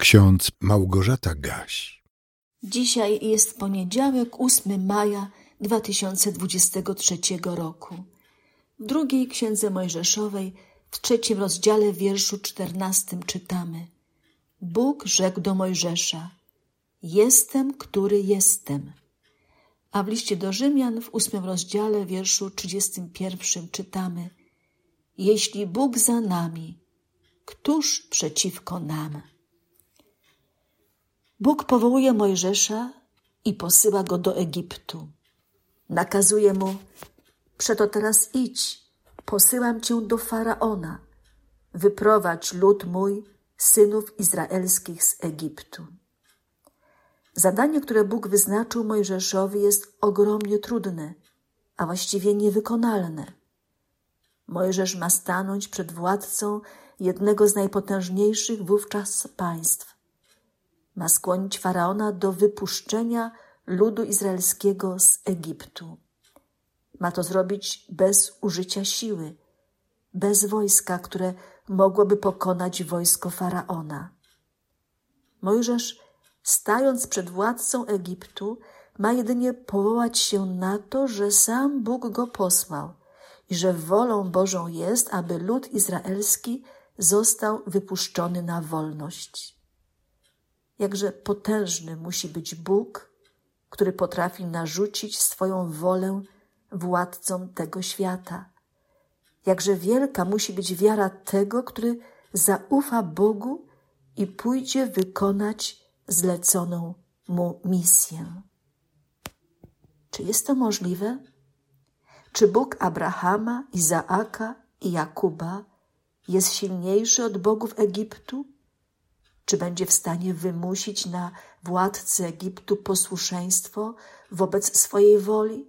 Ksiądz Małgorzata Gaś. Dzisiaj jest poniedziałek, 8 maja 2023 roku. W drugiej księdze Mojżeszowej, w trzecim rozdziale, wierszu czternastym czytamy: Bóg rzekł do Mojżesza: Jestem, który jestem. A w liście do Rzymian, w ósmym rozdziale, wierszu trzydziestym pierwszym czytamy: Jeśli Bóg za nami, któż przeciwko nam? Bóg powołuje Mojżesza i posyła go do Egiptu. Nakazuje mu: Przeto teraz idź, posyłam cię do faraona. Wyprowadź lud mój, synów izraelskich z Egiptu. Zadanie, które Bóg wyznaczył Mojżeszowi, jest ogromnie trudne, a właściwie niewykonalne. Mojżesz ma stanąć przed władcą jednego z najpotężniejszych wówczas państw ma skłonić faraona do wypuszczenia ludu izraelskiego z Egiptu. Ma to zrobić bez użycia siły, bez wojska, które mogłoby pokonać wojsko faraona. Mojżesz, stając przed władcą Egiptu, ma jedynie powołać się na to, że sam Bóg go posłał i że wolą Bożą jest, aby lud izraelski został wypuszczony na wolność jakże potężny musi być Bóg, który potrafi narzucić swoją wolę władcom tego świata. Jakże wielka musi być wiara tego, który zaufa Bogu i pójdzie wykonać zleconą mu misję. Czy jest to możliwe? Czy Bóg Abrahama, Izaaka i Jakuba jest silniejszy od bogów Egiptu? Czy będzie w stanie wymusić na władcy Egiptu posłuszeństwo wobec swojej woli?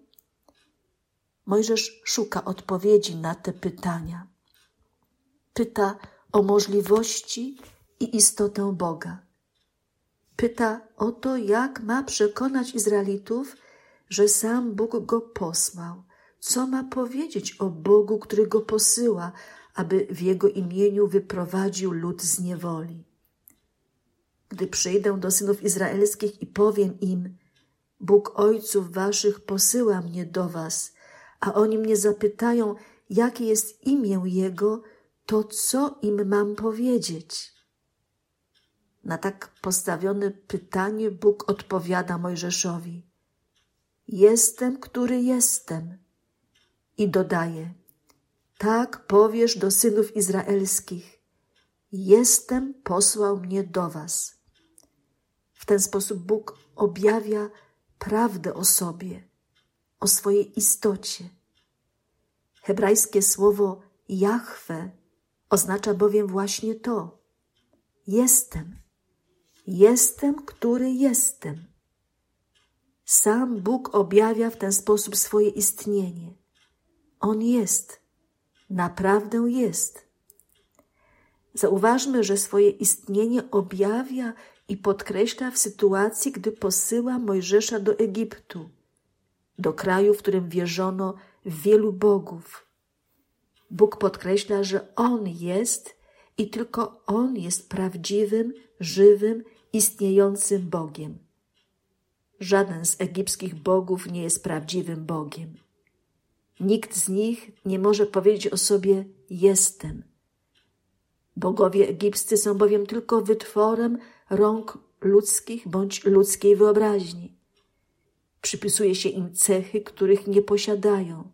Mojżesz szuka odpowiedzi na te pytania. Pyta o możliwości i istotę Boga. Pyta o to, jak ma przekonać Izraelitów, że sam Bóg go posłał. Co ma powiedzieć o Bogu, który go posyła, aby w jego imieniu wyprowadził lud z niewoli? Gdy przyjdę do synów izraelskich i powiem im: Bóg ojców waszych posyła mnie do was, a oni mnie zapytają, jakie jest imię Jego, to co im mam powiedzieć? Na tak postawione pytanie Bóg odpowiada Mojżeszowi: Jestem, który jestem. I dodaje: Tak powiesz do synów izraelskich: Jestem, posłał mnie do was. Ten sposób Bóg objawia prawdę o sobie, o swojej istocie. Hebrajskie słowo Jahwe oznacza bowiem właśnie to: jestem, jestem, który jestem. Sam Bóg objawia w ten sposób swoje istnienie. On jest, naprawdę jest. Zauważmy, że swoje istnienie objawia i podkreśla w sytuacji, gdy posyła Mojżesza do Egiptu, do kraju, w którym wierzono w wielu bogów. Bóg podkreśla, że On jest i tylko On jest prawdziwym, żywym, istniejącym Bogiem. Żaden z egipskich bogów nie jest prawdziwym Bogiem. Nikt z nich nie może powiedzieć o sobie jestem. Bogowie egipscy są bowiem tylko wytworem rąk ludzkich bądź ludzkiej wyobraźni. Przypisuje się im cechy, których nie posiadają.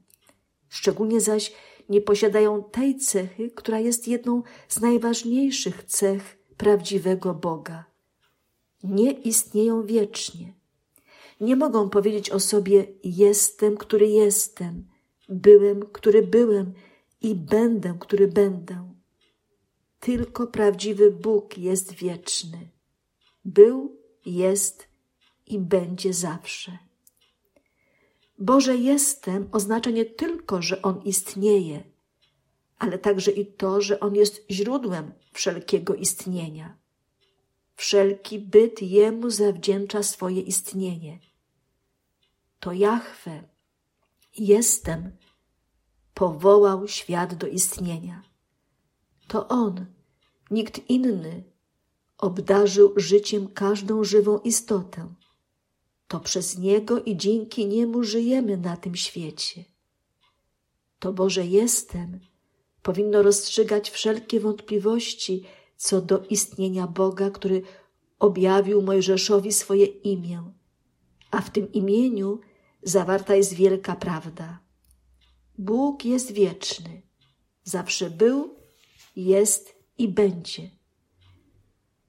Szczególnie zaś nie posiadają tej cechy, która jest jedną z najważniejszych cech prawdziwego Boga. Nie istnieją wiecznie. Nie mogą powiedzieć o sobie jestem, który jestem, byłem, który byłem i będę, który będę. Tylko prawdziwy Bóg jest wieczny był, jest i będzie zawsze. Boże jestem oznacza nie tylko, że On istnieje, ale także i to, że On jest źródłem wszelkiego istnienia. Wszelki byt Jemu zawdzięcza swoje istnienie. To Jahwe, jestem, powołał świat do istnienia. To On, nikt inny, obdarzył życiem każdą żywą istotę. To przez Niego i dzięki Niemu żyjemy na tym świecie. To Boże jestem powinno rozstrzygać wszelkie wątpliwości co do istnienia Boga, który objawił Mojżeszowi swoje imię, a w tym imieniu zawarta jest wielka prawda. Bóg jest wieczny, zawsze był, jest i będzie.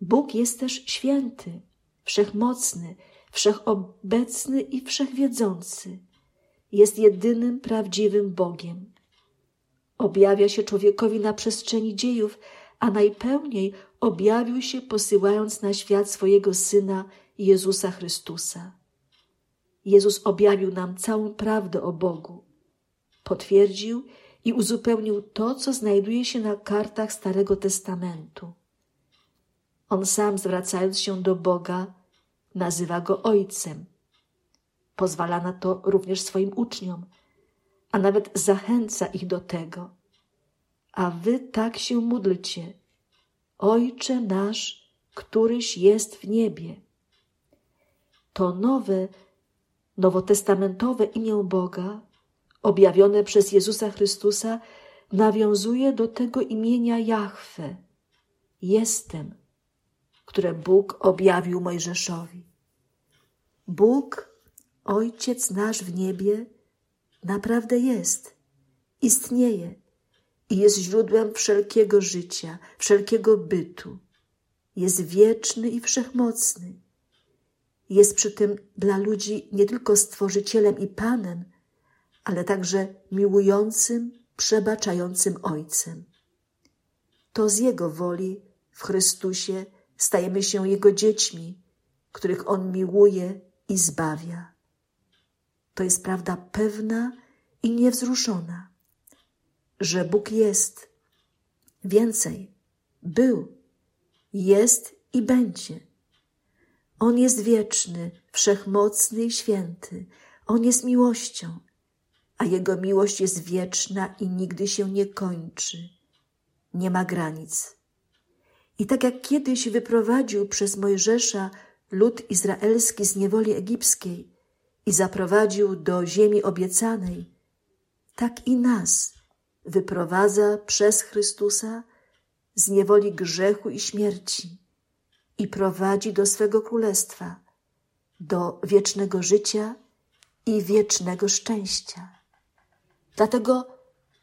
Bóg jest też święty, wszechmocny, wszechobecny i wszechwiedzący. Jest jedynym prawdziwym Bogiem. Objawia się człowiekowi na przestrzeni dziejów, a najpełniej objawił się posyłając na świat swojego Syna Jezusa Chrystusa. Jezus objawił nam całą prawdę o Bogu. Potwierdził i uzupełnił to, co znajduje się na kartach Starego Testamentu. On sam, zwracając się do Boga, nazywa go Ojcem. Pozwala na to również swoim uczniom, a nawet zachęca ich do tego. A wy tak się módlcie. Ojcze nasz, któryś jest w niebie. To nowe, nowotestamentowe imię Boga, objawione przez Jezusa Chrystusa, nawiązuje do tego imienia Jahwe. Jestem, które Bóg objawił Mojżeszowi. Bóg, Ojciec nasz w niebie, naprawdę jest, istnieje i jest źródłem wszelkiego życia, wszelkiego bytu. Jest wieczny i wszechmocny. Jest przy tym dla ludzi nie tylko stworzycielem i panem, ale także miłującym, przebaczającym Ojcem. To z Jego woli w Chrystusie stajemy się Jego dziećmi, których On miłuje i zbawia. To jest prawda pewna i niewzruszona, że Bóg jest. Więcej, był, jest i będzie. On jest wieczny, wszechmocny i święty. On jest miłością, a Jego miłość jest wieczna i nigdy się nie kończy. Nie ma granic. I tak jak kiedyś wyprowadził przez Mojżesza lud izraelski z niewoli egipskiej i zaprowadził do ziemi obiecanej, tak i nas wyprowadza przez Chrystusa z niewoli grzechu i śmierci i prowadzi do swego królestwa, do wiecznego życia i wiecznego szczęścia. Dlatego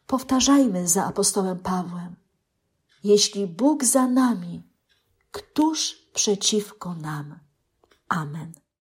powtarzajmy za apostołem Pawłem: Jeśli Bóg za nami, któż przeciwko nam? Amen.